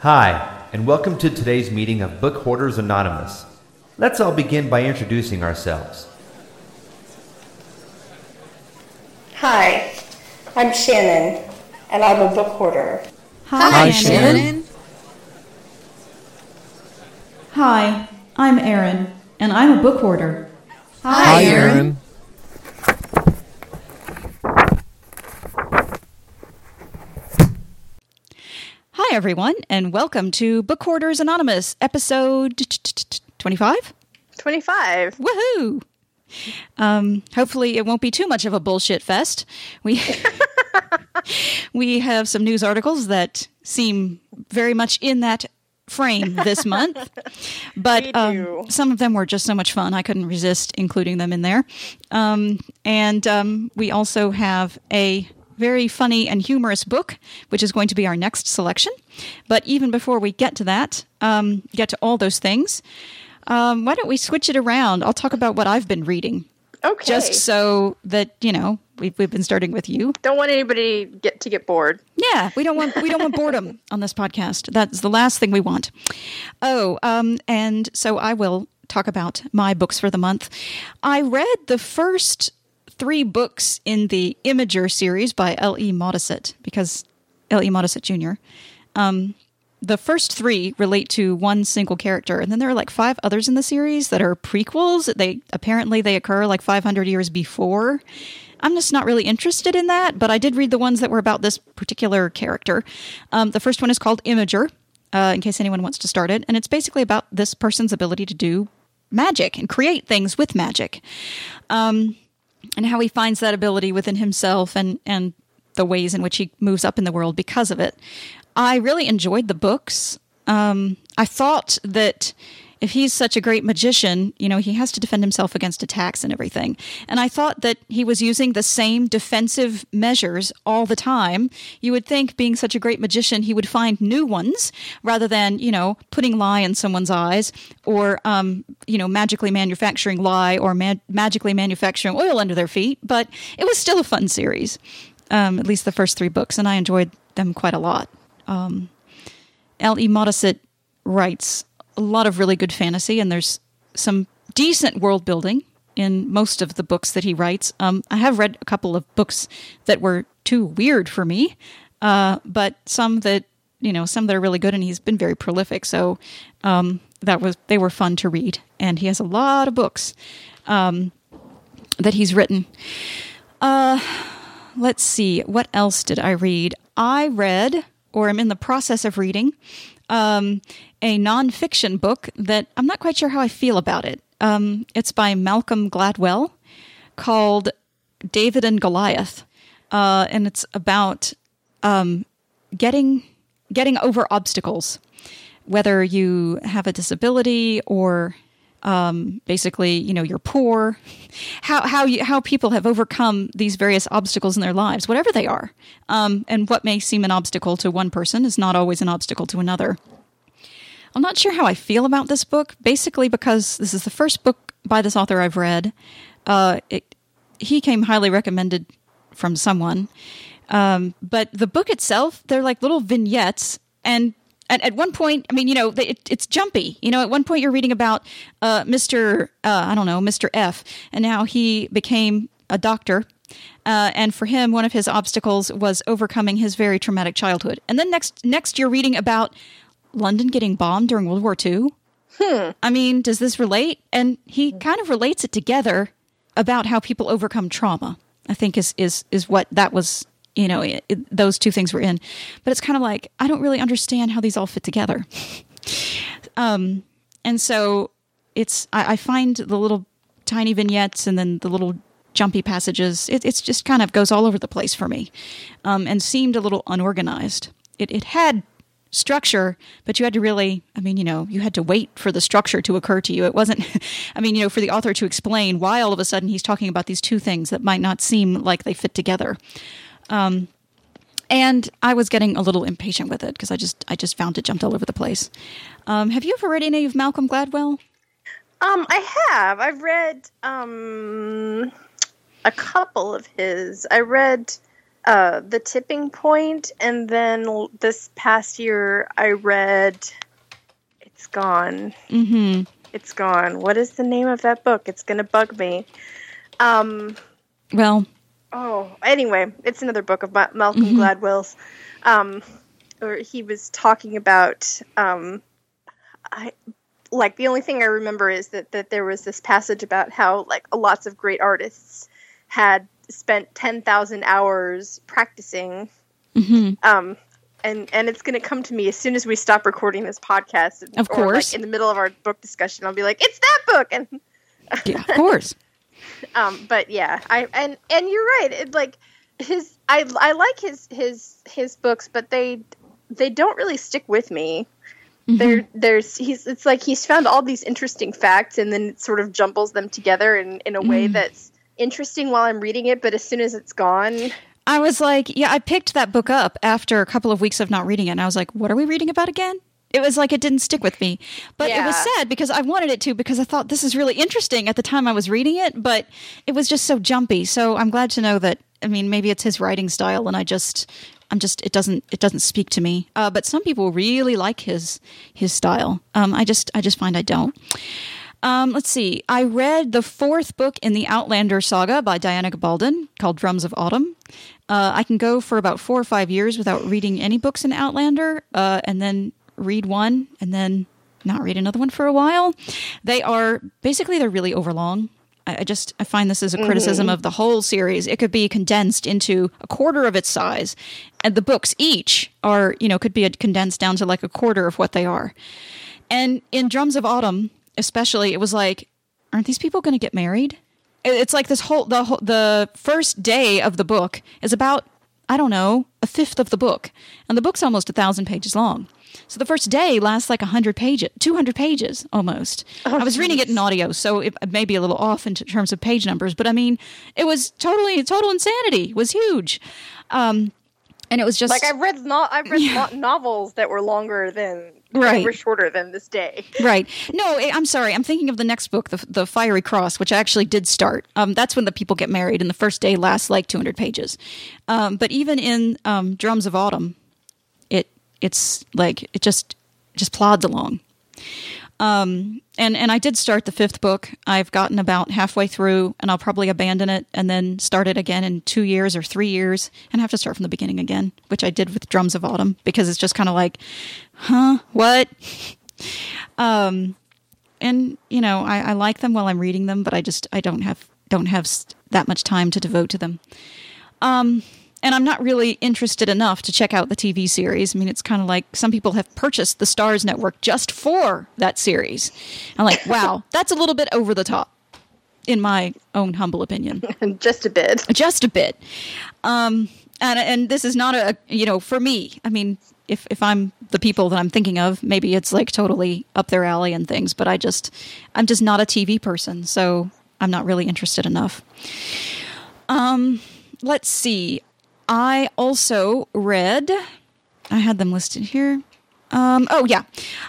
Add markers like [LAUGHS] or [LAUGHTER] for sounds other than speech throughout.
Hi, and welcome to today's meeting of Book Hoarders Anonymous. Let's all begin by introducing ourselves. Hi, I'm Shannon, and I'm a book hoarder. Hi, Hi, Shannon. Shannon. Hi, I'm Erin, and I'm a book hoarder. Hi, Erin. Hi, everyone, and welcome to Book Hoarders Anonymous, episode 25. 25. Woohoo! Um, hopefully, it won't be too much of a bullshit fest. We [LAUGHS] we have some news articles that seem very much in that frame this month, [LAUGHS] but um, some of them were just so much fun. I couldn't resist including them in there. Um, and um, we also have a very funny and humorous book, which is going to be our next selection. But even before we get to that, um, get to all those things, um, why don't we switch it around? I'll talk about what I've been reading, Okay. just so that you know we've we've been starting with you. Don't want anybody get to get bored. Yeah, we don't want we don't want boredom [LAUGHS] on this podcast. That's the last thing we want. Oh, um, and so I will talk about my books for the month. I read the first three books in the Imager series by L. E. Modesitt because L. E. Modesitt Jr. Um, the first three relate to one single character, and then there are like five others in the series that are prequels. They apparently they occur like 500 years before. I'm just not really interested in that, but I did read the ones that were about this particular character. Um, the first one is called Imager, uh, in case anyone wants to start it, and it's basically about this person's ability to do magic and create things with magic, um, and how he finds that ability within himself and and the ways in which he moves up in the world because of it. I really enjoyed the books. Um, I thought that if he's such a great magician, you know, he has to defend himself against attacks and everything. And I thought that he was using the same defensive measures all the time. You would think, being such a great magician, he would find new ones rather than, you know, putting lye in someone's eyes or, um, you know, magically manufacturing lye or ma- magically manufacturing oil under their feet. But it was still a fun series, um, at least the first three books, and I enjoyed them quite a lot. Um, L.E. Modesitt writes a lot of really good fantasy, and there's some decent world building in most of the books that he writes. Um, I have read a couple of books that were too weird for me, uh, but some that you know, some that are really good, and he's been very prolific. So um, that was they were fun to read, and he has a lot of books um, that he's written. Uh, let's see, what else did I read? I read, or am in the process of reading, um, a nonfiction book that I'm not quite sure how I feel about it. Um, it's by Malcolm Gladwell called David and Goliath, uh, and it's about um, getting getting over obstacles, whether you have a disability or um, basically, you know, you're poor, [LAUGHS] how how you, how people have overcome these various obstacles in their lives, whatever they are, um, and what may seem an obstacle to one person is not always an obstacle to another. I'm not sure how I feel about this book, basically because this is the first book by this author I've read. Uh, it, he came highly recommended from someone, um, but the book itself, they're like little vignettes and at, at one point, I mean, you know, it, it's jumpy. You know, at one point you're reading about uh, Mr. Uh, I don't know, Mr. F, and how he became a doctor. Uh, and for him, one of his obstacles was overcoming his very traumatic childhood. And then next, next you're reading about London getting bombed during World War II. I mean, does this relate? And he kind of relates it together about how people overcome trauma. I think is is is what that was. You know, it, it- those two things were in, but it's kind of like I don't really understand how these all fit together. [LAUGHS] um, and so it's I, I find the little tiny vignettes and then the little jumpy passages. It, it's just kind of goes all over the place for me, um, and seemed a little unorganized. It it had structure, but you had to really, I mean, you know, you had to wait for the structure to occur to you. It wasn't, [LAUGHS] I mean, you know, for the author to explain why all of a sudden he's talking about these two things that might not seem like they fit together. Um, and I was getting a little impatient with it because I just, I just found it jumped all over the place. Um, have you ever read any of Malcolm Gladwell? Um, I have. I've read um a couple of his. I read uh, The Tipping Point, and then l- this past year I read It's Gone. Mm-hmm. It's Gone. What is the name of that book? It's going to bug me. Um, Well, oh, anyway, it's another book of Ma- Malcolm Gladwell's. Um, or he was talking about um, I like the only thing I remember is that that there was this passage about how like lots of great artists had spent ten thousand hours practicing. mhm. Um, and and it's going to come to me as soon as we stop recording this podcast. Of or, like, course. in the middle of our book discussion, I'll be like, "It's that book," and [LAUGHS] yeah, of course. [LAUGHS] um, but yeah, I and and you're right. It, like his, I I like his his his books, but they they don't really stick with me. There, there's he's it's like he's found all these interesting facts and then it sort of jumbles them together in in a way that's interesting while I'm reading it, but as soon as it's gone, I was like, yeah, I picked that book up after a couple of weeks of not reading it, and I was like, what are we reading about again? It was like it didn't stick with me. But it was sad because I wanted it to because I thought this is really interesting at the time I was reading it, but it was just so jumpy. So I'm glad to know that I mean maybe it's his writing style and I just I'm just it doesn't it doesn't speak to me. Uh, but some people really like his his style. Um, I just I just find I don't. Um, let's see. I read the fourth book in the Outlander saga by Diana Gabaldon called Drums of Autumn. Uh, I can go for about four or five years without reading any books in Outlander, uh, and then read one, and then not read another one for a while. They are basically they're really overlong. I, I just I find this as a criticism of the whole series. It could be condensed into a quarter of its size, and the books each are you know could be condensed down to like a quarter of what they are. And in Drums of Autumn, especially, it was like, aren't these people going to get married? It's like this whole the whole, the first day of the book is about I don't know a fifth of the book, and the book's almost a thousand pages long. So the first day lasts like hundred pages, two hundred pages almost. I was reading it in audio, so it may be a little off in terms of page numbers, but I mean, it was totally total insanity. It was huge, um, and it was just like I've read no- I've read [LAUGHS] no- novels that were longer than Right. were shorter than this day. [LAUGHS] Right. No, I- I'm sorry. I'm thinking of the next book, the, the Fiery Cross, which I actually did start. Um, that's when the people get married, and the first day lasts like 200 pages. Um, but even in um, Drums of Autumn, it it's like it just just plods along. Um, and and I did start the fifth book. I've gotten about halfway through, and I'll probably abandon it and then start it again in two years or three years, and have to start from the beginning again, which I did with Drums of Autumn because it's just kind of like, huh, what? [LAUGHS] um and you know I, I like them while i'm reading them but i just i don't have don't have that much time to devote to them um and i'm not really interested enough to check out the tv series i mean it's kind of like some people have purchased the Starz network just for that series i'm like [LAUGHS] wow that's a little bit over the top in my own humble opinion [LAUGHS] Just a bit. just a bit. Um, and and this is not a you know for me. I mean, if if I'm the people that I'm thinking of, maybe it's like totally up their alley and things. But I just I'm just not a TV person, so I'm not really interested enough. Um, let's see. I also read. I had them listed here. Um, oh yeah,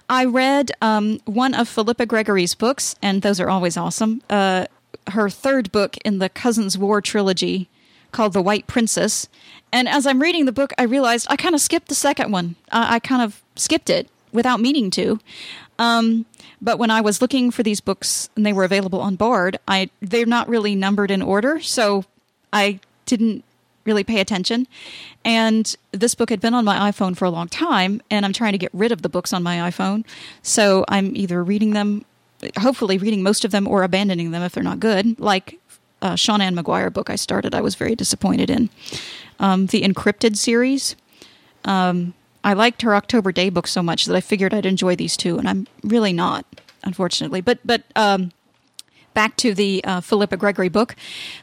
I read um, one of Philippa Gregory's books, and those are always awesome. Uh, her third book in the Cousins War trilogy, called The White Princess. And as I'm reading the book, I realized I kind of skipped the second one. I kind of skipped it without meaning to. Um, but when I was looking for these books and they were available on Bard, I they're not really numbered in order, so I didn't really pay attention. And this book had been on my iPhone for a long time, and I'm trying to get rid of the books on my iPhone. So I'm either reading them, hopefully reading most of them, or abandoning them if they're not good. Like uh, Seanan McGuire book I started, I was very disappointed in. Um, the InCryptid series. Um, I liked her October Daye book so much that I figured I'd enjoy these two, and I'm really not, unfortunately. But but um, back to the uh, Philippa Gregory book,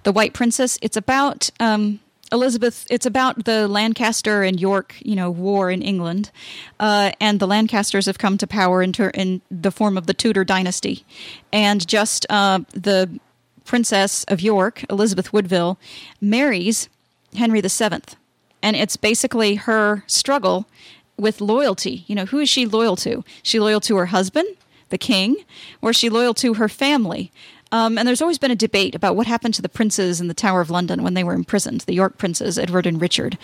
The White Princess. It's about um, Elizabeth. It's about the Lancaster and York, you know, war in England, uh, and the Lancasters have come to power in, ter- in the form of the Tudor dynasty, and just uh, the Princess of York, Elizabeth Woodville, marries Henry VII, and it's basically her struggle with loyalty. You know, who is she loyal to? She loyal to her husband? the king, or is she loyal to her family? Um, and there's always been a debate about what happened to the princes in the Tower of London when they were imprisoned, the York princes, Edward and Richard.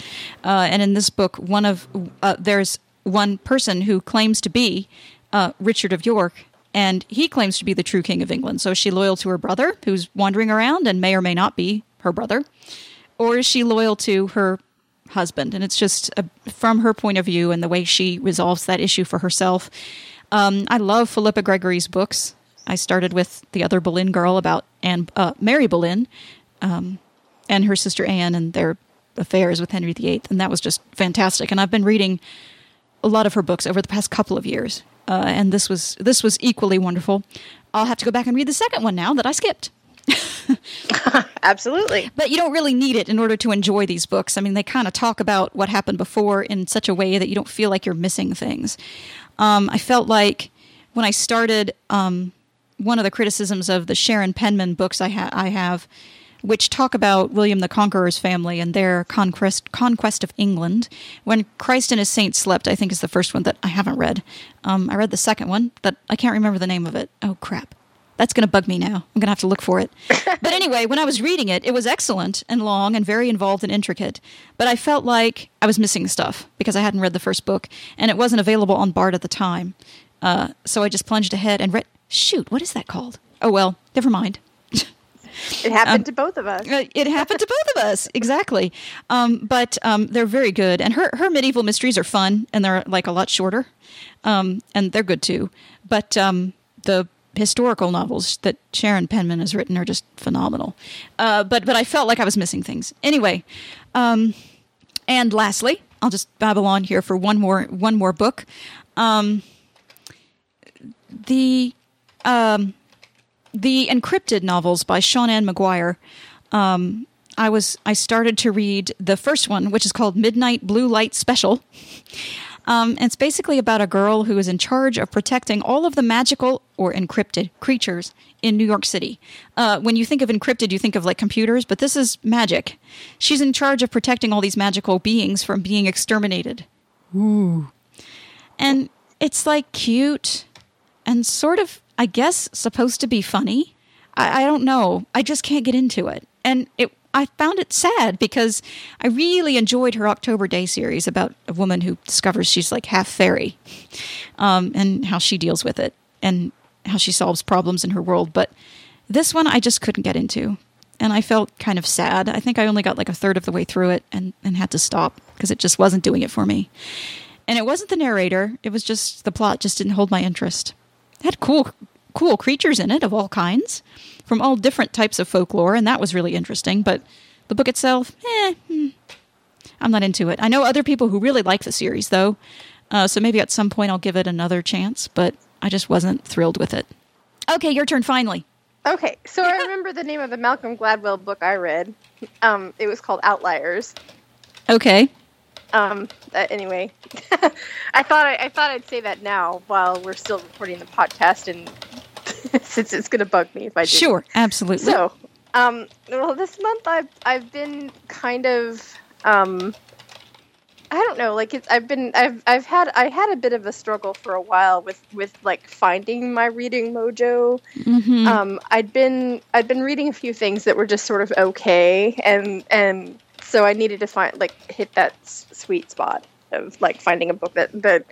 Uh, and in this book, one of uh, there's one person who claims to be uh, Richard of York, and he claims to be the true king of England. So is she loyal to her brother, who's wandering around and may or may not be her brother, or is she loyal to her husband? And it's just a, from her point of view and the way she resolves that issue for herself. Um, I love Philippa Gregory's books. I started with the other Boleyn girl about Anne, uh, Mary Boleyn um, and her sister Anne and their affairs with Henry VIII, and that was just fantastic. And I've been reading a lot of her books over the past couple of years, uh, and this was this was equally wonderful. I'll have to go back and read the second one now that I skipped. [LAUGHS] [LAUGHS] Absolutely. But you don't really need it in order to enjoy these books. I mean, they kind of talk about what happened before in such a way that you don't feel like you're missing things. Um, I felt like when I started, um, one of the criticisms of the Sharon Penman books I, ha- I have, which talk about William the Conqueror's family and their conquest conquest of England. When Christ and His Saints Slept, I think is the first one that I haven't read. Um, I read the second one, but I can't remember the name of it. Oh crap! That's going to bug me now. I'm going to have to look for it. [LAUGHS] but anyway, when I was reading it, it was excellent and long and very involved and intricate. But I felt like I was missing stuff because I hadn't read the first book and it wasn't available on Bard at the time. Uh, so I just plunged ahead and read. Shoot, what is that called? Oh well, never mind. It happened to both of us. Uh, it happened to both of us, [LAUGHS] exactly. Um, but um, they're very good, and her her medieval mysteries are fun, and they're like a lot shorter, um, and they're good too. But um, the historical novels that Sharon Penman has written are just phenomenal. Uh, but but I felt like I was missing things. Anyway, um, and lastly, I'll just babble on here for one more one more book. Um, the um, the InCryptid novels by Seanan McGuire. Um, I was I started to read the first one, which is called Midnight Blue Light Special. Um, and it's basically about a girl who is in charge of protecting all of the magical or encrypted creatures in New York City. Uh, when you think of encrypted, you think of like computers, but this is magic. She's in charge of protecting all these magical beings from being exterminated. Ooh. And it's like cute and sort of, I guess, supposed to be funny. I, I don't know. I just can't get into it. And it I found it sad because I really enjoyed her October Daye series about a woman who discovers she's like half fairy um, and how she deals with it and how she solves problems in her world. But this one I just couldn't get into. And I felt kind of sad. I think I only got like a third of the way through it and, and had to stop because it just wasn't doing it for me. And it wasn't the narrator, it was just the plot just didn't hold my interest. It had cool cool creatures in it of all kinds from all different types of folklore, and that was really interesting. But the book itself, eh, hmm, I'm not into it. I know other people who really like the series, though, uh, so maybe at some point I'll give it another chance, but I just wasn't thrilled with it. Okay, your turn finally. Okay, so I [LAUGHS] remember the name of the Malcolm Gladwell book I read. Um, it was called Outliers. Okay. Um, uh, anyway, [LAUGHS] I thought I, I thought I'd say that now while we're still recording the podcast, and [LAUGHS] since it's going to bug me if I do. Sure, absolutely. So, um, well, this month I've I've been kind of um, I don't know, like it's I've been I've I've had I had a bit of a struggle for a while with with like finding my reading mojo. Mhm. Um, I'd been I'd been reading a few things that were just sort of okay, and and so I needed to find like hit that s- sweet spot of like finding a book that that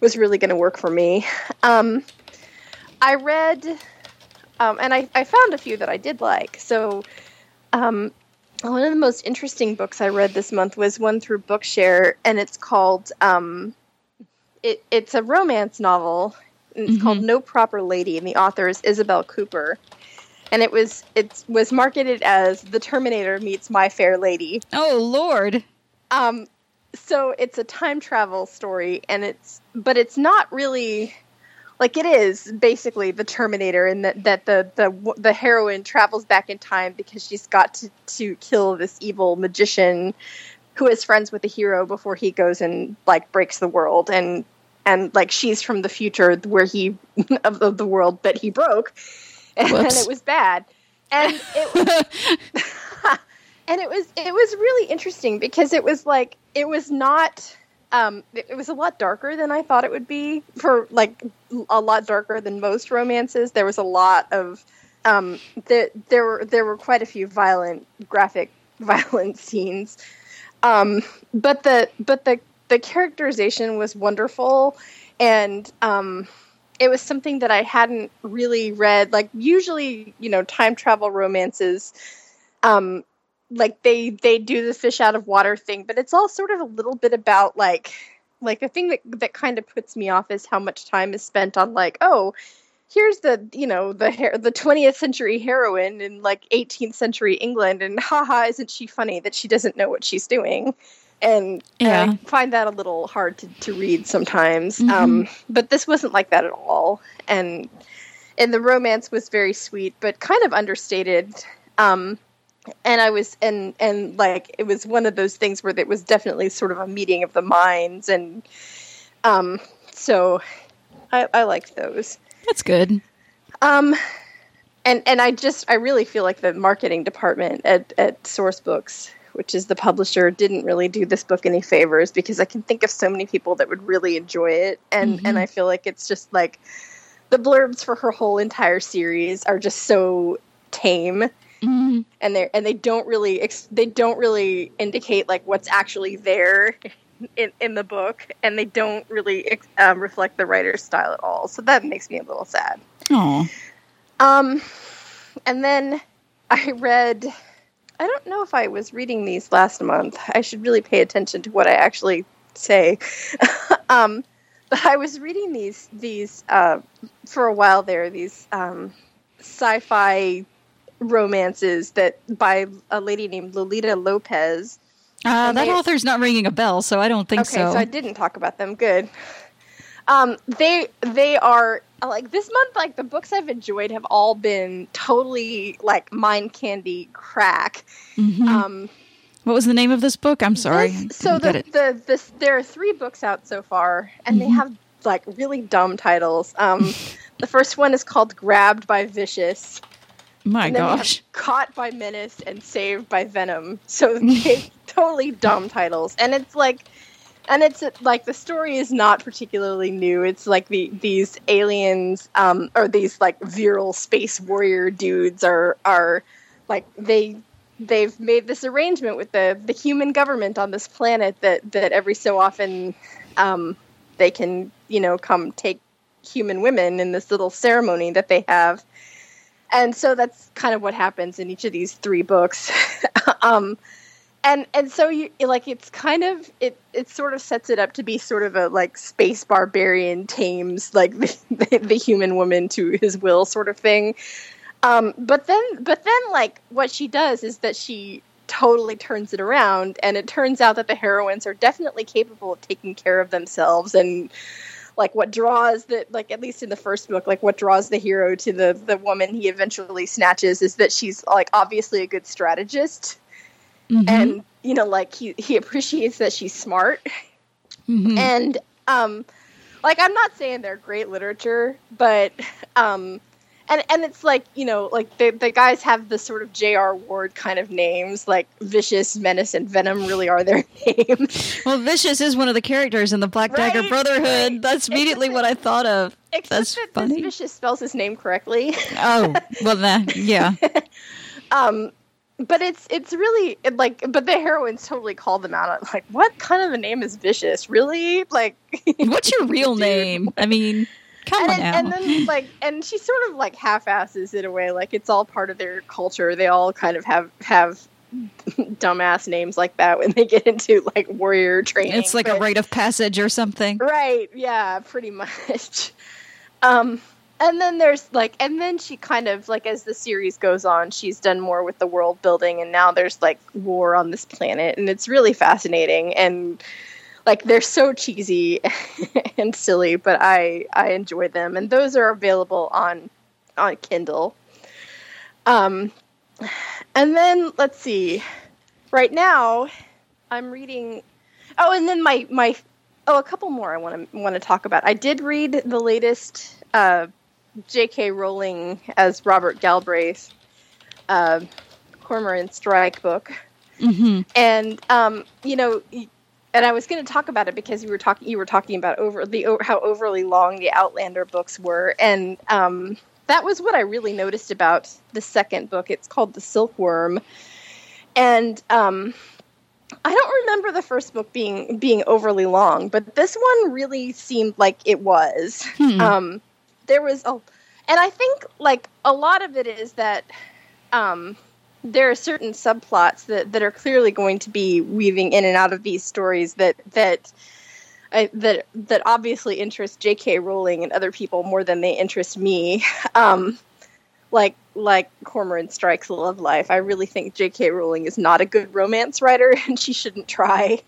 was really going to work for me. Um, I read, um, and I, I found a few that I did like. So, um, one of the most interesting books I read this month was one through Bookshare, and it's called um, it, it's a romance novel. and It's called No Proper Lady, and the author is Isabel Cooper. And it was it was marketed as The Terminator meets My Fair Lady. Oh Lord. Um, so it's a time travel story, and it's but it's not really like it is basically the Terminator, and that that the the the heroine travels back in time because she's got to to kill this evil magician who is friends with the hero before he goes and like breaks the world and and like she's from the future where he [LAUGHS] of the, the world that he broke [LAUGHS] and Whoops. it was bad and it [LAUGHS] [LAUGHS] and it was it was really interesting because it was like it was not um it, it was a lot darker than I thought it would be for like a lot darker than most romances. There was a lot of um, the, there were there were quite a few violent, graphic, violent scenes. Um, but the but the the characterization was wonderful, and um, it was something that I hadn't really read. Like usually, you know, time travel romances, um, like they they do the fish out of water thing, but it's all sort of a little bit about like like the thing that that kind of puts me off is how much time is spent on like oh here's the you know the hair the 20th century heroine in like 18th century England and [LAUGHS] haha isn't she funny that she doesn't know what she's doing and, Yeah. and I find that a little hard to, to read sometimes Mhm. um, but this wasn't like that at all and and the romance was very sweet but kind of understated um, and I was and and like it was one of those things where it was definitely sort of a meeting of the minds and um so I, I liked those That's good. um and and I just I really feel like the marketing department at at Sourcebooks which is the publisher didn't really do this book any favors because I can think of so many people that would really enjoy it and Mhm. and I feel like it's just like the blurbs for her whole entire series are just so tame Mhm. and they and they don't really ex- they don't really indicate like what's actually there in, in the book and they don't really ex- um, reflect the writer's style at all so that makes me a little sad Aw. um and then i read i don't know if i was reading these last month i should really pay attention to what i actually say [LAUGHS] um but i was reading these these uh for a while there these um sci-fi romances that by a lady named Lolita Lopez. Uh, that they- author's not ringing a bell, so I don't think so. okay, so. so I didn't talk about them. Good. Um, they they are like this month. Like the books I've enjoyed have all been totally like mind candy crack. Mhm. Um, what was the name of this book? I'm sorry. This- so the, the this there are three books out so far, and they Mhm. have like really dumb titles. Um, [LAUGHS] the first one is called "Grabbed by Vicious." My and then we have gosh. caught by menace and saved by venom so [LAUGHS] they totally dumb titles and it's like and it's like the story is not particularly new. It's like the these aliens um or these like virile space warrior dudes are are like they they've made this arrangement with the the human government on this planet that that every so often um they can you know come take human women in this little ceremony that they have. And so that's kind of what happens in each of these three books. [LAUGHS] Um and and so you like it's kind of it it sort of sets it up to be sort of a like space barbarian tames like [LAUGHS] the, the, human woman to his will sort of thing. Um but then but then like what she does is that she totally turns it around and it turns out that the heroines are definitely capable of taking care of themselves and like what draws the like at least in the first book like what draws the hero to the the woman he eventually snatches is that she's like obviously a good strategist Mhm. and you know like he he appreciates that she's smart Mhm. and um like i'm not saying they're great literature but um and and it's like you know like the the guys have the sort of J.R. Ward kind of names like vicious menace and venom really are their [LAUGHS] names Well, Vicious is one of the characters in the Black Dagger Brotherhood. right. That's immediately what I thought of. except That's that funny. vicious spells his name correctly Oh, well, that, yeah. [LAUGHS] um but it's it's really it, like but the heroines totally call them out on like what kind of a name is vicious really like [LAUGHS] What's your real name? I mean, come and, on now. and then like and she sort of like half-asses it away like it's all part of their culture they all kind of have have dumbass names like that when they get into like warrior training it's like a rite of passage or something. Right, yeah, pretty [LAUGHS] much. Um and then there's like and then she kind of like as the series goes on, she's done more with the world building and now there's like war on this planet and it's really fascinating and like they're so cheesy [LAUGHS] and silly, but I I enjoy them and those are available on on Kindle. Um and then let's see. Right now I'm reading Oh, and then my my oh, a couple more I want to want to talk about. I did read the latest uh, J.K. Rowling as Robert Galbraith uh, Cormoran Strike book, hmm and um, you know, and I was going to talk about it because you were talking you were talking about over the how overly long the Outlander books were, and um, that was what I really noticed about the second book. It's called The Silkworm, and um, I don't remember the first book being being overly long, but this one really seemed like it was. Hmm. Um, there was a, and I think like a lot of it is that um, there are certain subplots that, that are clearly going to be weaving in and out of these stories that that I, that that obviously interest J.K. Rowling and other people more than they interest me. [LAUGHS] Um, like like Cormoran Strike's love life. I really think J.K. Rowling is not a good romance writer, [LAUGHS] and she shouldn't try.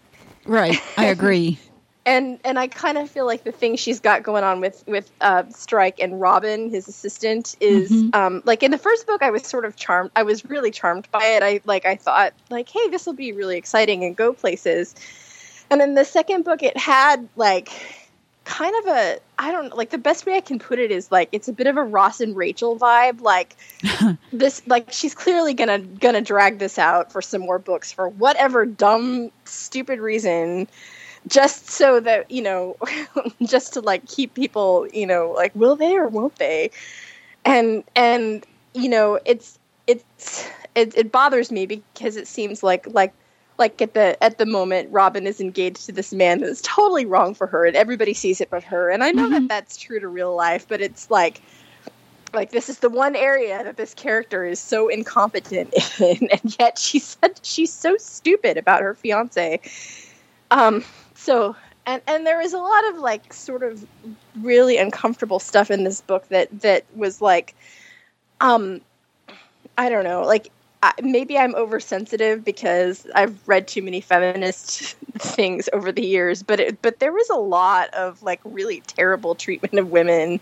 Right. I [LAUGHS] agree. And and I kind of feel like the thing she's got going on with with uh, Strike and Robin, his assistant, is Mhm. um, like in the first book, I was sort of charmed. I was really charmed by it. I like I thought like, hey, this will be really exciting and go places. And then the second book, it had like kind of a I don't like the best way I can put it is like it's a bit of a Ross and Rachel vibe. Like [LAUGHS] this, like she's clearly gonna gonna drag this out for some more books for whatever dumb, stupid reason, just so that you know, [LAUGHS] just to like keep people, you know, like will they or won't they? And and you know, it's it's it, it bothers me because it seems like like like at the at the moment robin is engaged to this man that's totally wrong for her and everybody sees it but her. And i know that that's true to real life but it's like like this is the one area that this character is so incompetent in [LAUGHS] and yet she said she's so stupid about her fiance. Um so and and there was a lot of like sort of really uncomfortable stuff in this book that that was like um i don't know like I, maybe I'm oversensitive because I've read too many feminist [LAUGHS] things over the years, but it, but there was a lot of like really terrible treatment of women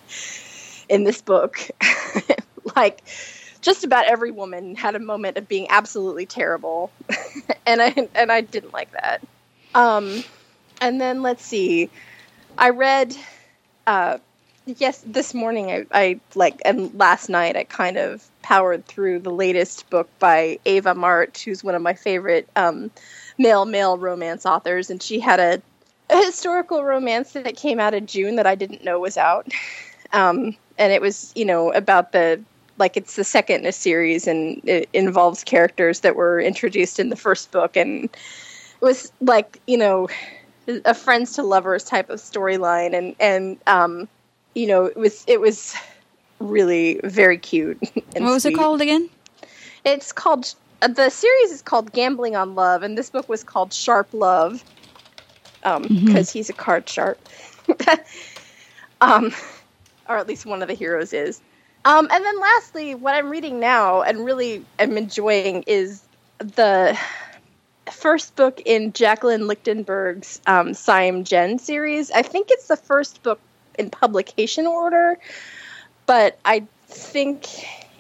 in this book. [LAUGHS] like just about every woman had a moment of being absolutely terrible, [LAUGHS] and I and I didn't like that. Um, and then let's see, I read. Uh, yes, this morning I, I like, and last night I kind of powered through the latest book by Ava March, who's one of my favorite um, male male romance authors, and she had a, a historical romance that came out in June that I didn't know was out, [LAUGHS] um, and it was you know about the like it's the second in a series, and it involves characters that were introduced in the first book, and it was like you know a friends to lovers type of storyline, and and um, you know it was it was really very cute. [LAUGHS] And what was it called again? It's called uh, the series is called Gambling on Love, and this book was called Sharp Love, um, because he's a card sharp, [LAUGHS] um, or at least one of the heroes is. Um, and then lastly, what I'm reading now and really am enjoying is the first book in Jacqueline Lichtenberg's um, Sime~Gen series. I think it's the first book in publication order, but I think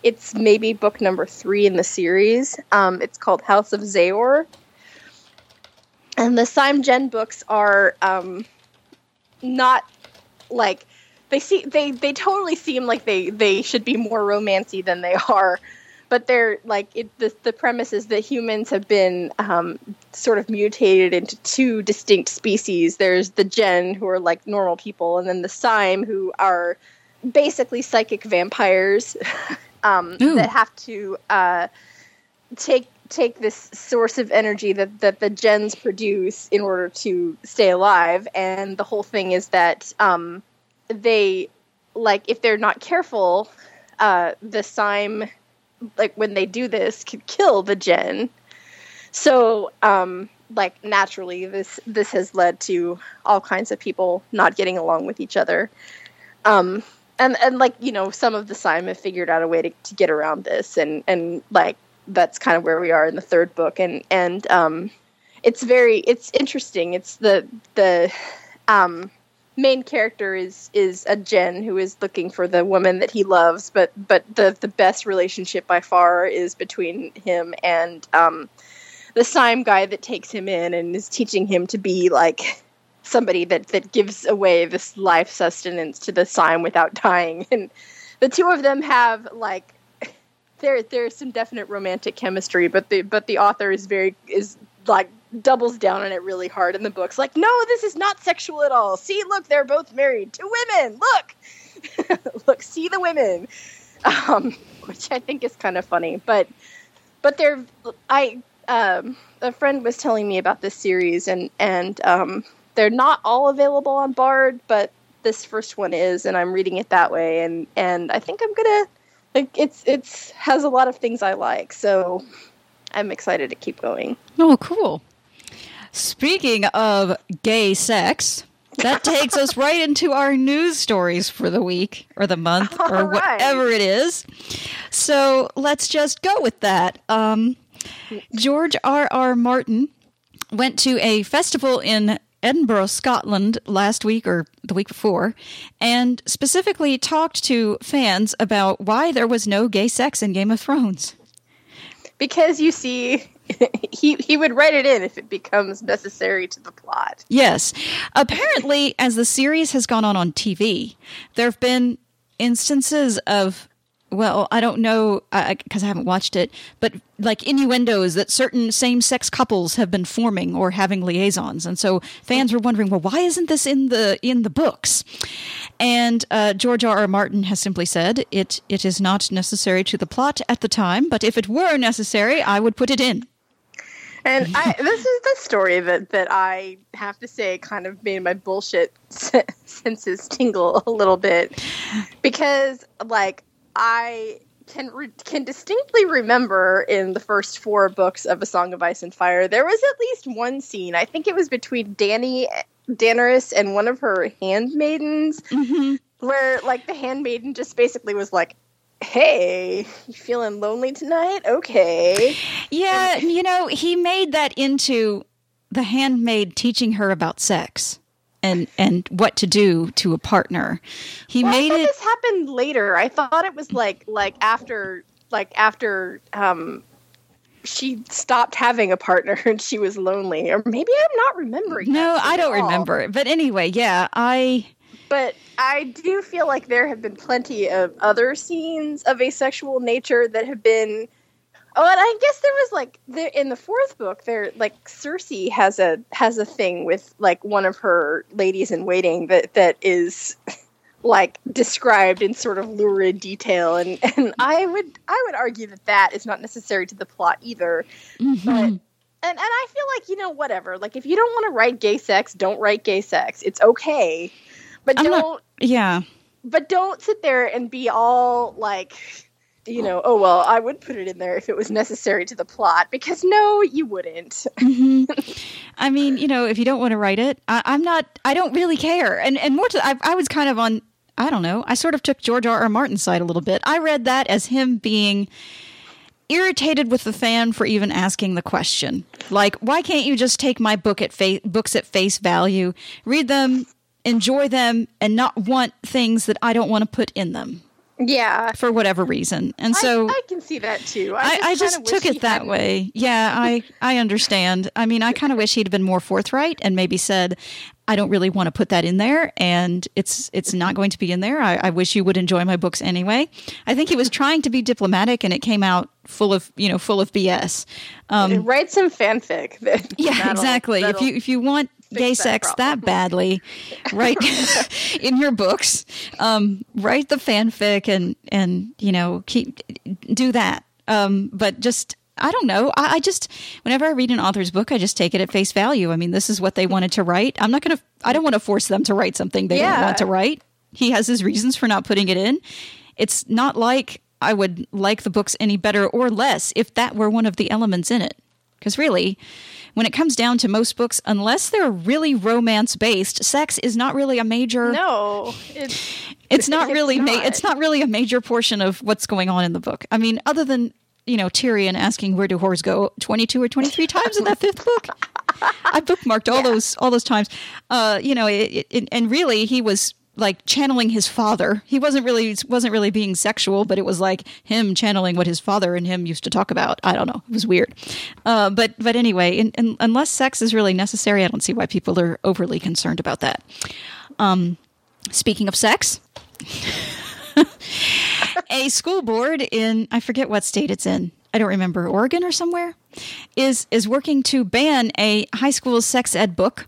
it's maybe book number three in the series. Um, it's called House of Zeor. And the Sime~Gen books are um, not like they see they they totally seem like they they should be more romancy than they are but they're like it, the the premise is that humans have been um, sort of mutated into two distinct species. There's the Gen who are like normal people, and then the Sime who are basically psychic vampires [LAUGHS] um, that have to uh, take take this source of energy that, that the gens produce in order to stay alive and the whole thing is that um, they like if they're not careful uh, the Sime like when they do this could kill the gen. So um, like naturally this this has led to all kinds of people not getting along with each other. Um, and and like you know some of the Sime have figured out a way to, to get around this and and like that's kind of where we are in the third book. And and um it's very it's interesting. It's the the um main character is is a Gen who is looking for the woman that he loves but but the the best relationship by far is between him and um the Sime guy that takes him in and is teaching him to be like somebody that that gives away this life sustenance to the Sime without dying. [LAUGHS] And the two of them have like [LAUGHS] there there's some definite romantic chemistry but the but the author is very is like doubles down on it really hard in the books like no this is not sexual at all see look they're both married to women look [LAUGHS] look see the women um, [LAUGHS] which I think is kind of funny. But but they're I um, a friend was telling me about this series, and and um, they're not all available on Bard, but this first one is, and I'm reading it that way, and and I think I'm gonna like it's it's has a lot of things I like, so I'm excited to keep going. Oh, cool. Speaking of gay sex, that takes us right into our news stories for the week or the month [LAUGHS] or All right. whatever it is. So let's just go with that. Um, George R. R. Martin went to a festival in Edinburgh, Scotland last week or the week before, and specifically talked to fans about why there was no gay sex in Game of Thrones. because you see [LAUGHS] he he would write it in if it becomes necessary to the plot Yes. Apparently, as the series has gone on on TV, there have been instances of, well, I don't know because I haven't watched it, but like innuendos that certain same sex couples have been forming or having liaisons. And so fans were wondering, well, why isn't this in the in the books? And uh, George R. R. Martin has simply said it it is not necessary to the plot at the time, but if it were necessary, I would put it in. And I, [LAUGHS] this is the story that that i have to say kind of made my bullshit [LAUGHS] senses tingle a little bit. Because like i can re- can distinctly remember in the first four books of a song of ice and fire there was at least one scene. I think it was between danny daenerys and one of her handmaidens mm-hmm. where like the handmaiden just basically was like hey you feeling lonely tonight okay Yeah, you know, he made that into the handmaid teaching her about sex and and what to do to a partner. He Well, I made thought it this happened later. I thought it was like like after like after um she stopped having a partner and she was lonely, or maybe I'm not remembering. No, I don't all. remember. But anyway, yeah, I But I do feel like there have been plenty of other scenes of asexual nature that have been. Oh, and I guess there was like there in the fourth book. There, like Cersei has a has a thing with like one of her ladies in waiting that that is [LAUGHS] like described in sort of lurid detail, and and I would I would argue that that is not necessary to the plot either. Mm-hmm. But and and I feel like you know whatever. Like if you don't want to write gay sex, don't write gay sex. It's okay, but I'm don't not- yeah. but don't sit there and be all like you know oh well i would put it in there if it was necessary to the plot because no you wouldn't mm-hmm. [LAUGHS] I mean, you know, if you don't want to write it, I, I'm not. I don't really care. And and more to, I, I was kind of on. I don't know. I sort of took George R. R. Martin's side a little bit. I read that as him being irritated with the fan for even asking the question. Like, why can't you just take my book at fa- books at face value, read them, enjoy them, and not want things that I don't want to put in them yeah for whatever reason? And so. I, I can see that too I, I just took it that hadn't- way. Yeah, I I understand. I mean, I kind of wish he'd been more forthright and maybe said, "I don't really want to put that in there, and it's it's not going to be in there. I, I wish you would enjoy my books anyway." I think he was trying to be diplomatic, and it came out full of you know full of BS. Um, write some fanfic [LAUGHS] that, yeah, exactly. If you if you want gay that sex problem. that badly, write [LAUGHS] [LAUGHS] in your books. Um, write the fanfic and and you know keep do that. Um, but just I don't know. I, I just whenever I read an author's book, I just take it at face value. I mean, this is what they wanted to write. I'm not gonna. I don't want to force them to write something they don't want to write. He has his reasons for not putting it in. It's not like I would like the books any better or less if that were one of the elements in it. Because really, when it comes down to most books, unless they're really romance based, sex is not really a major. no it's it's not [LAUGHS] it's really. Ma- it's not really a major portion of what's going on in the book. I mean, other than you know Tyrion asking where do whores go twenty two or twenty three times in that fifth book. I bookmarked all those all those times. Uh, you know, it, it, and really he was like channeling his father. He wasn't really wasn't really being sexual, but it was like him channeling what his father and him used to talk about. I don't know. It was weird. Uh, but but anyway, in, in, unless sex is really necessary, I don't see why people are overly concerned about that. Um, speaking of sex. [LAUGHS] a school board in I forget what state it's in. I don't remember Oregon or somewhere is is working to ban a high school sex ed book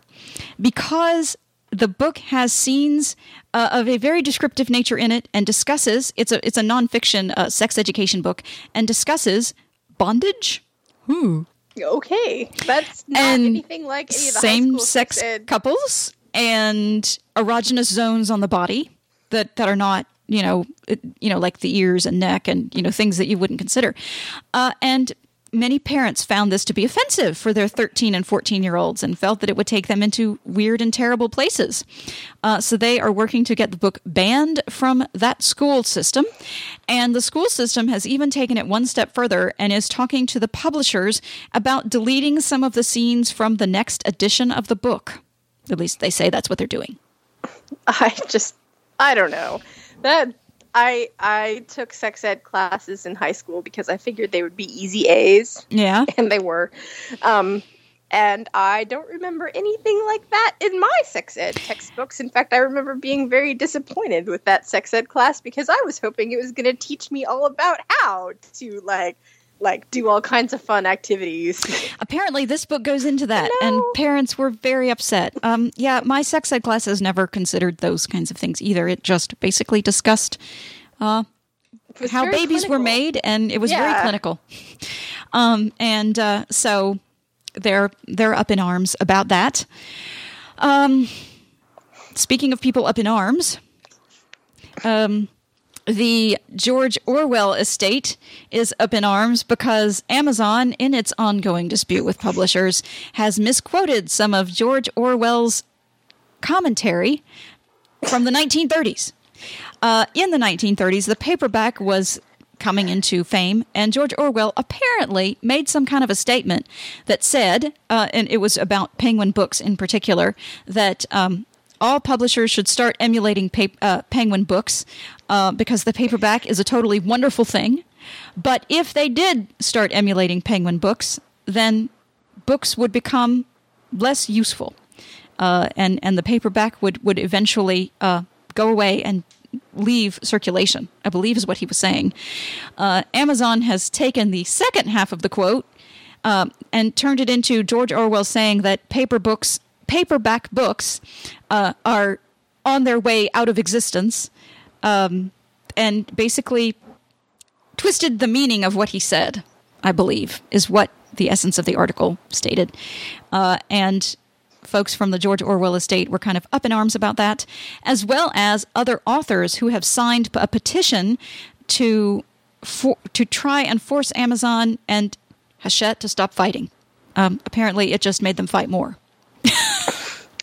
because the book has scenes uh, of a very descriptive nature in it and discusses it's a it's a nonfiction uh, sex education book and discusses bondage Okay, that's not And anything like any of the high same-sex ed. couples and erogenous zones on the body that that are not you know you know like the ears and neck and you know things that you wouldn't consider. Uh, and many parents found this to be offensive for their 13 and 14 year olds and felt that it would take them into weird and terrible places. Uh, so they are working to get the book banned from that school system. And the school system has even taken it one step further and is talking to the publishers about deleting some of the scenes from the next edition of the book. At least they say that's what they're doing. [LAUGHS] I just, I don't know that. I I took sex ed classes in high school because I figured they would be easy A's, yeah [LAUGHS] and they were. Um, and I don't remember anything like that in my sex ed textbooks. In fact, I remember being very disappointed with that sex ed class because I was hoping it was going to teach me all about how to like like do all kinds of fun activities. [LAUGHS] Apparently, this book goes into that, and parents were very upset. Um, yeah, my sex ed classes never considered those kinds of things either. It just basically discussed was how babies were made, and it was very clinical. Um, and uh, so they're they're up in arms about that. Um, speaking of people up in arms, um, the George Orwell estate is up in arms because Amazon, in its ongoing dispute with publishers, has misquoted some of George Orwell's commentary from the 1930s. Uh, in the 1930s, the paperback was coming into fame, and George Orwell apparently made some kind of a statement that said, uh, and it was about Penguin Books in particular, that um, all publishers should start emulating pa- uh, Penguin Books uh, because the paperback is a totally wonderful thing. But if they did start emulating Penguin Books, then books would become less useful uh, and and the paperback would would eventually uh, go away and leave circulation. I believe is what he was saying. Uh, Amazon has taken the second half of the quote uh, and turned it into George Orwell saying that paper books, paperback books, uh, are on their way out of existence, um, and basically twisted the meaning of what he said. I believe is what the essence of the article stated, uh, and folks from the George Orwell estate were kind of up in arms about that, as well as other authors who have signed a petition to for, to try and force Amazon and Hachette to stop fighting. Um, apparently, it just made them fight more.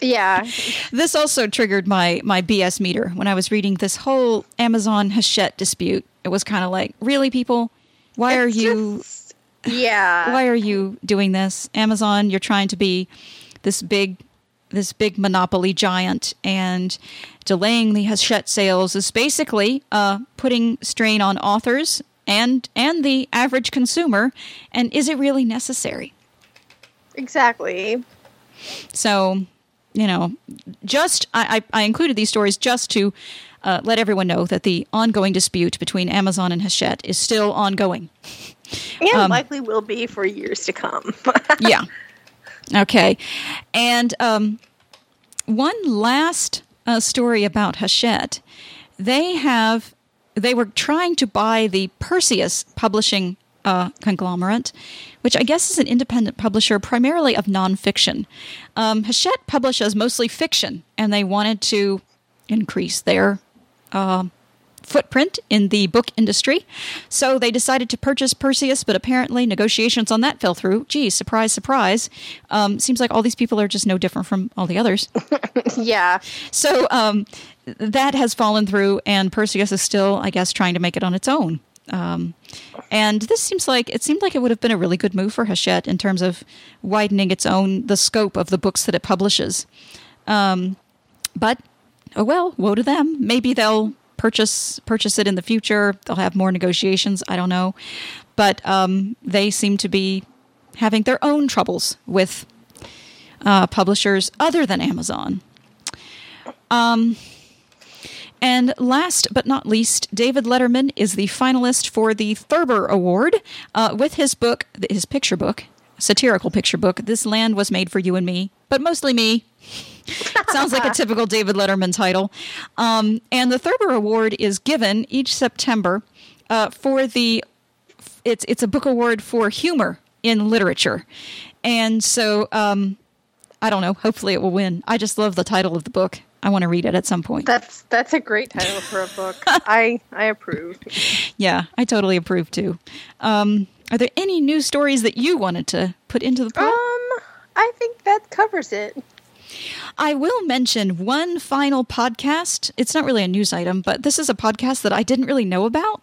Yeah, This also triggered my my BS meter when I was reading this whole Amazon Hachette dispute. It was kind of like, really, people, why are you just- yeah. why are you doing this amazon you're trying to be this big this big monopoly giant and delaying the hachette sales is basically uh, putting strain on authors and and the average consumer and is it really necessary Exactly. so you know just i i, I included these stories just to uh, let everyone know that the ongoing dispute between amazon and hachette is still ongoing And Um, likely will be for years to come. [LAUGHS] yeah. Okay. And um, one last uh, story about Hachette. They have they were trying to buy the Perseus publishing uh, conglomerate, which I guess is an independent publisher primarily of nonfiction. Um, Hachette publishes mostly fiction, and they wanted to increase their uh, footprint in the book industry. So they decided to purchase Perseus, but apparently negotiations on that fell through. Geez, surprise, surprise. Um, seems like all these people are just no different from all the others. [LAUGHS] yeah. So um, that has fallen through, and Perseus is still, I guess, trying to make it on its own. Um, and this seems like it seemed like it would have been a really good move for Hachette in terms of widening its own the scope of the books that it publishes. Um, but oh well, woe to them. Maybe they'll purchase purchase it in the future. They'll have more negotiations. I don't know, but um, they seem to be having their own troubles with uh, publishers other than Amazon. Um, and last but not least, David Letterman is the finalist for the Thurber Award uh, with his book, his picture book, satirical picture book, This Land Was Made for You and Me, but mostly me. [LAUGHS] Sounds like a [LAUGHS] typical David Letterman title. Um, and the Thurber Award is given each September uh, for the. It's it's a book award for humor in literature, and so um, I don't know. Hopefully, it will win. I just love the title of the book. I want to read it at some point. That's that's a great title for a book. [LAUGHS] I I approve. Yeah, I totally approve too. Um, are there any new stories that you wanted to put into the pod? Um, I think that covers it. I will mention one final podcast. It's not really a news item, but this is a podcast that I didn't really know about.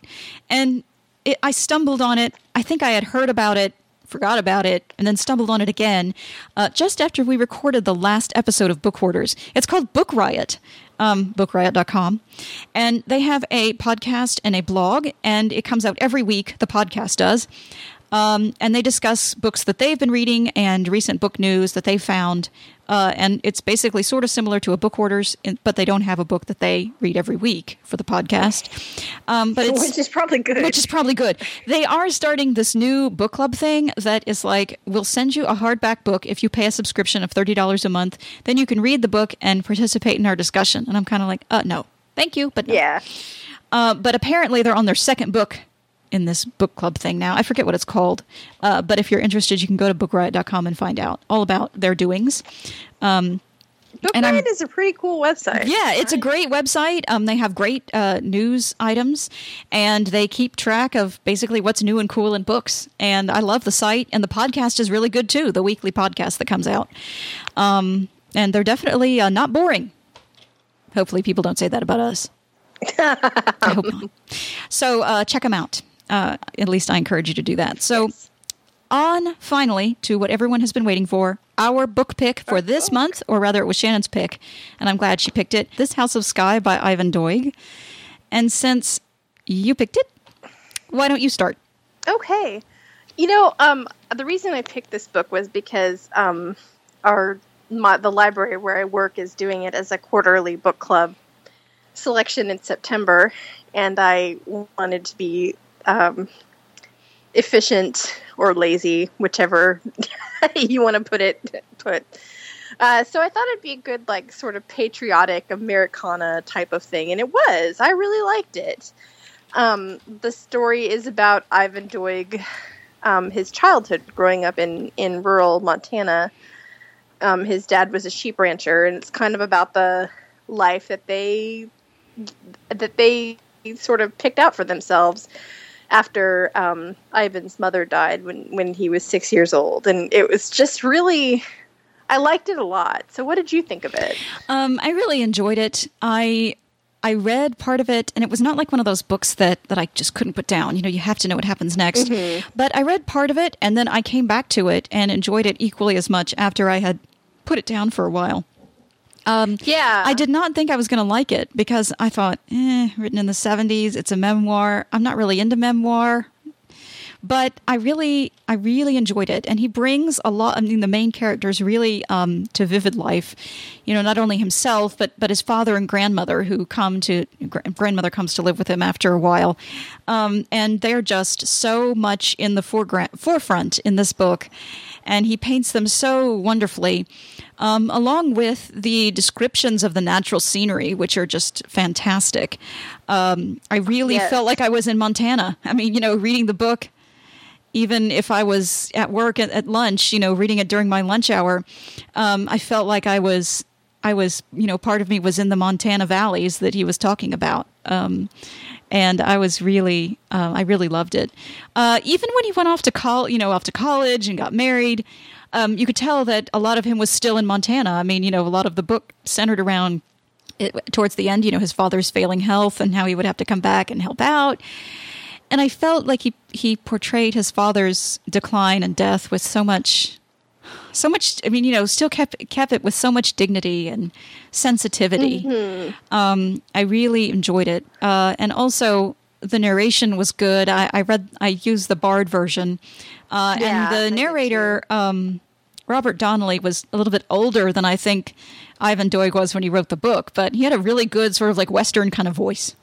And it, I stumbled on it. I think I had heard about it, forgot about it, and then stumbled on it again uh, just after we recorded the last episode of Book Hoarders. It's called Book Riot. Um, bookriot.com. And they have a podcast and a blog, and it comes out every week. The podcast does. Um, and they discuss books that they've been reading and recent book news that they found. Uh, and it's basically sort of similar to a book hoarders, but they don't have a book that they read every week for the podcast. Um, but [LAUGHS] it's, Which is probably good. which is probably good. They are starting this new book club thing that is like we'll send you a hardback book if you pay a subscription of thirty dollars a month. Then you can read the book and participate in our discussion. And I'm kind of like, uh, no, thank you, but no. yeah. Uh, but apparently they're on their second book in this book club thing now. I forget what it's called. Uh, but if you're interested, you can go to bookriot.com and find out all about their doings. Um, Book And I'm- Riot is a pretty cool website. yeah, it's a great website. Um, they have great uh, news items, and they keep track of basically what's new and cool in books. And I love the site, and the podcast is really good too. The weekly podcast that comes out, um, and they're definitely uh, not boring. Hopefully, people don't say that about us. [LAUGHS] I hope not. So uh, check them out. Uh, at least I encourage you to do that. So on finally to what everyone has been waiting for our book pick for this month, or rather, it was Shannon's pick, and I'm glad she picked it This House of Sky by Ivan Doig. And since you picked it, why don't you start? Okay. You know, um, the reason I picked this book was because um, our my, the library where I work is doing it as a quarterly book club selection in September, and I wanted to be um, efficient or lazy, whichever [LAUGHS] you want to put it. Put. Uh, so I thought it'd be a good, like, sort of patriotic Americana type of thing, and it was. I really liked it. Um, the story is about Ivan Doig, um, his childhood growing up in, in rural Montana. Um, his dad was a sheep rancher, and it's kind of about the life that they that they sort of picked out for themselves after um, Ivan's mother died when when he was six years old, and it was just really. I liked it a lot. So, what did you think of it? Um, I really enjoyed it. I I read part of it, and it was not like one of those books that that I just couldn't put down. You know, you have to know what happens next. But I read part of it, and then I came back to it and enjoyed it equally as much after I had put it down for a while. Um, Yeah, I did not think I was going to like it because I thought, eh, written in the 70s, it's a memoir. I'm not really into memoir. But I really, I really enjoyed it, and he brings a lot. I mean, the main characters really um, to vivid life. You know, not only himself, but but his father and grandmother, who come to gr- grandmother comes to live with him after a while, um, and they're just so much in the foreground, forefront in this book, and he paints them so wonderfully um, along with the descriptions of the natural scenery, which are just fantastic. Um, I really Yes. felt like I was in Montana. I mean, you know, reading the book, even if I was at work at, at lunch, you know, reading it during my lunch hour, um, I felt like I was. I was, you know, part of me was in the Montana valleys that he was talking about. Um, and I was really, uh, I really loved it. Uh, even when he went off to col, you know, off to college and got married, um, you could tell that a lot of him was still in Montana. I mean, you know, a lot of the book centered around it, towards the end, you know, his father's failing health and how he would have to come back and help out. And I felt like he he portrayed his father's decline and death with so much so much i mean you know still kept kept it with so much dignity and sensitivity um, i really enjoyed it uh, and also the narration was good i, I read i used the bard version uh, Yeah, and the narrator um, Robert Donnelly was a little bit older than I think Ivan Doig was when he wrote the book, but he had a really good sort of like Western kind of voice.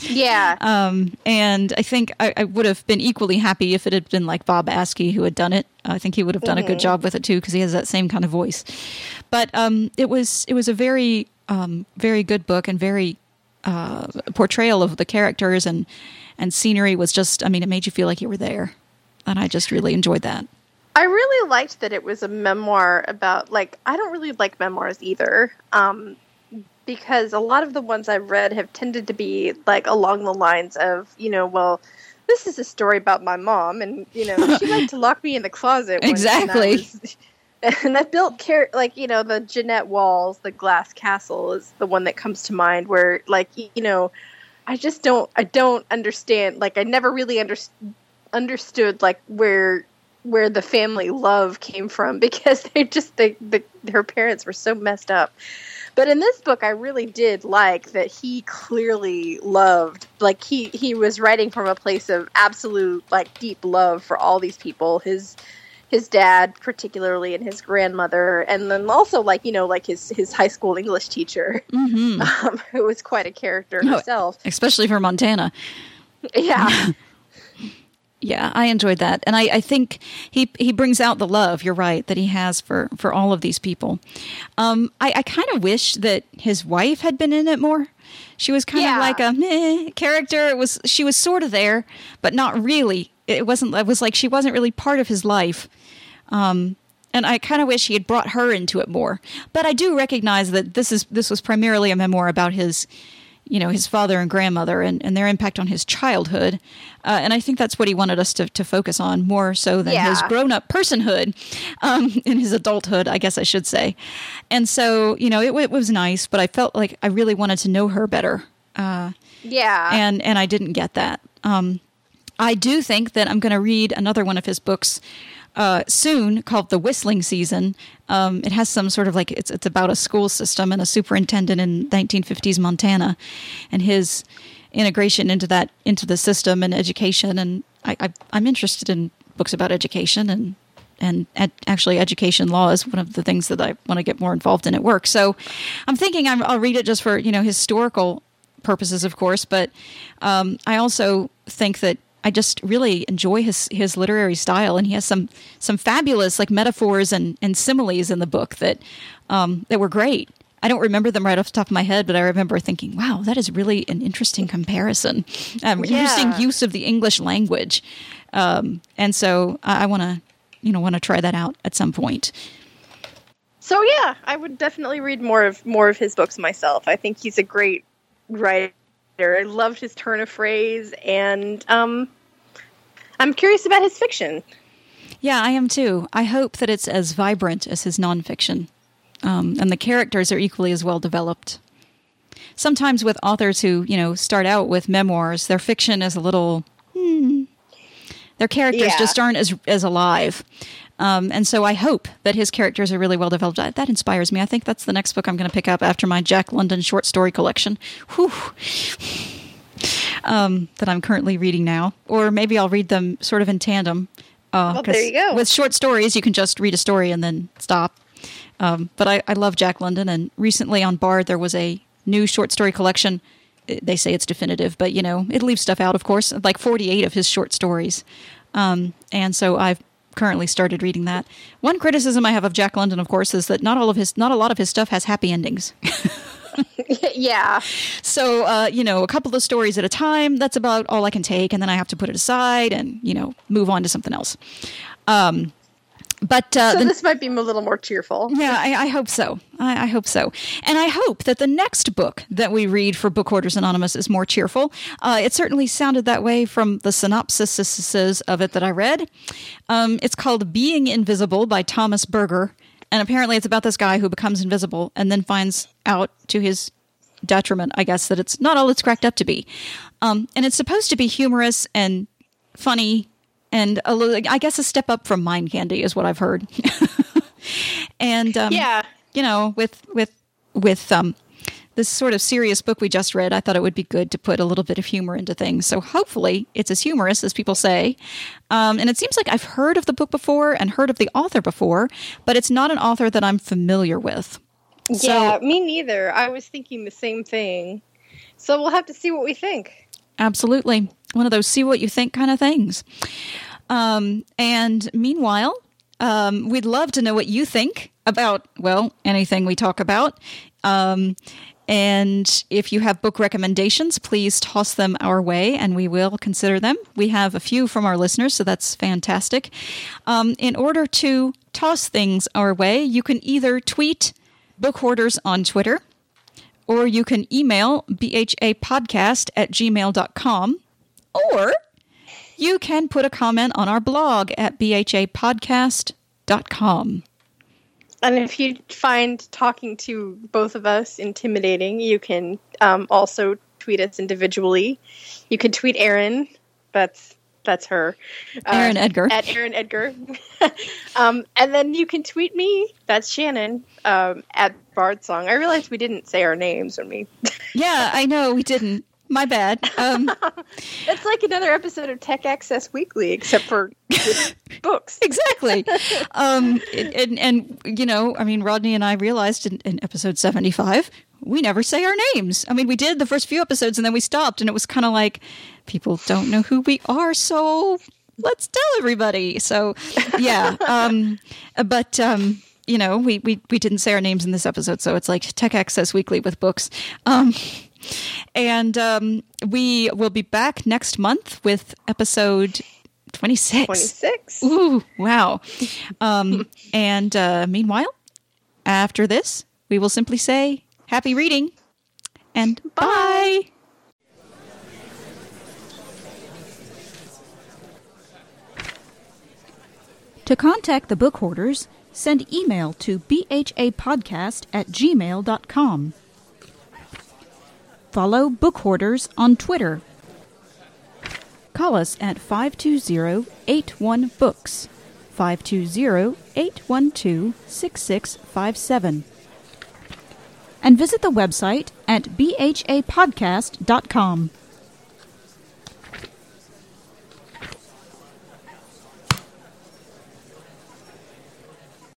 Yeah. [LAUGHS] Um, and I think I, I, would have been equally happy if it had been like Bob Askey who had done it. I think he would have done mm-hmm. a good job with it too because he has that same kind of voice. But um, it was it was a very um, very good book and very uh, portrayal of the characters and and scenery was just I mean it made you feel like you were there, and I just really enjoyed that. I really liked that it was a memoir about like I don't really like memoirs either. Um, because a lot of the ones I've read have tended to be like along the lines of, you know, well, this is a story about my mom, and you know, she liked to lock me in the closet. exactly. Was, [LAUGHS] and I built care like you know the Jeannette Walls, the glass castle is the one that comes to mind. Where like you know, I just don't I don't understand. Like I never really under, understood like where where the family love came from [LAUGHS] because they just they the, her parents were so messed up but in this book, I really did like that he clearly loved, like he he was writing from a place of absolute like deep love for all these people. His his dad particularly and his grandmother and then also like you know like his his high school english teacher mm-hmm. [LAUGHS] um, who was quite a character oh, herself especially for montana [LAUGHS] yeah yeah, I enjoyed that, and I, I, think he he brings out the love. You're right that he has for for all of these people. Um, I, I kind of wish that his wife had been in it more. She was kind yeah. of like a meh character. It was she was sort of there, but not really. It wasn't. It was like she wasn't really part of his life. Um, and I kind of wish he had brought her into it more. But I do recognize that this is this was primarily a memoir about his you know his father and grandmother and, and their impact on his childhood. Uh, and i think that's what he wanted us to, to focus on more so than yeah. his grown-up personhood um, [LAUGHS] in his adulthood i guess i should say. And so you know it, it, was nice but i felt like i really wanted to know her better. Uh, yeah. and and i didn't get that. Um, i do think that i'm going to read another one of his books uh, soon called The Whistling Season. Um, it has some sort of like it's it's about a school system and a superintendent in 1950s Montana, and his integration into that into the system and education. And I, I I'm interested in books about education and and ed- actually education law is one of the things that I want to get more involved in at work. So I'm thinking i will read it just for you know historical purposes, of course, but um, I also think that I just really enjoy his his literary style, and he has some some fabulous like metaphors and, and similes in the book that um, that were great. I don't remember them right off the top of my head, but I remember thinking, "Wow, that is really an interesting comparison, um, yeah. interesting use of the English language." Um, and so I, I want to, you know, want to try that out at some point. So yeah, I would definitely read more of more of his books myself. I think he's a great writer I loved his turn of phrase, and um, I'm curious about his fiction. Yeah, I am too. I hope that it's as vibrant as his nonfiction, um, and the characters are equally as well developed. Sometimes with authors who, you know, start out with memoirs, their fiction is a little. Hmm, their characters yeah. just aren't as as alive. Um, and so I hope that his characters are really well developed. That, that inspires me. I think that's the next book I'm going to pick up after my Jack London short story collection. Whew. Um, that I'm currently reading now, or maybe I'll read them sort of in tandem. Uh, well, there you go. With short stories, you can just read a story and then stop. Um, but I, I love Jack London, and recently on Bard there was a new short story collection. They say it's definitive, but you know it leaves stuff out, of course. Like 48 of his short stories, um, and so I've currently started reading that. One criticism I have of Jack London, of course, is that not all of his, not a lot of his stuff has happy endings. [LAUGHS] yeah. So, uh, you know, a couple of stories at a time, that's about all I can take. And then I have to put it aside and, you know, move on to something else. Um, but uh, so the, this might be a little more cheerful. Yeah, I, I hope so. I, I, hope so, and I hope that the next book that we read for Book Hoarders Anonymous is more cheerful. Uh, it certainly sounded that way from the synopsises of it that I read. Um, it's called "Being Invisible" by Thomas Berger, and apparently it's about this guy who becomes invisible and then finds out to his detriment, I guess, that it's not all it's cracked up to be. Um, and it's supposed to be humorous and funny and a little, I guess a step up from Mind Candy is what I've heard. [LAUGHS] and um, yeah, you know, with with with um, this sort of serious book we just read, I thought it would be good to put a little bit of humor into things. So hopefully it's as humorous as people say. Um, and it seems like I've heard of the book before and heard of the author before, but it's not an author that I'm familiar with. Yeah, me neither. I was thinking the same thing. So we'll have to see what we think. Absolutely. One of those see what you think kind of things. Um, and meanwhile, um, we'd love to know what you think about, well, anything we talk about. Um, and if you have book recommendations, please toss them our way and we will consider them. We have a few from our listeners, so that's fantastic. Um, in order to toss things our way, you can either tweet book hoarders on Twitter or you can email bhapodcast at gmail.com or you can put a comment on our blog at bhapodcast.com. And if you find talking to both of us intimidating, you can um, also tweet us individually. You can tweet Erin. That's that's her. Erin uh, Edgar. At Erin Edgar. [LAUGHS] um, and then you can tweet me. That's Shannon um, at Bard Song. I realized we didn't say our names when we. yeah, I know we didn't. My bad. Um, [LAUGHS] it's like another episode of Tech Access Weekly, except for [LAUGHS] books. exactly. [LAUGHS] Um, and, and, you know, I mean, Rodney and I realized in, in episode 75, we never say our names. I mean, we did the first few episodes and then we stopped, and it was kind of like people don't know who we are, so let's tell everybody. So, yeah. Um, but, um, you know, we, we, we didn't say our names in this episode, so it's like Tech Access Weekly with books. Um, and um, we will be back next month with episode 26. 26. Ooh, wow. Um, [LAUGHS] and uh, meanwhile, after this, we will simply say happy reading and bye. bye. To contact the book hoarders, send email to bhapodcast at gmail.com. Follow Book Hoarders on Twitter. Call us at 520-81-BOOKS, 520-812-6657. And visit the website at bhapodcast.com.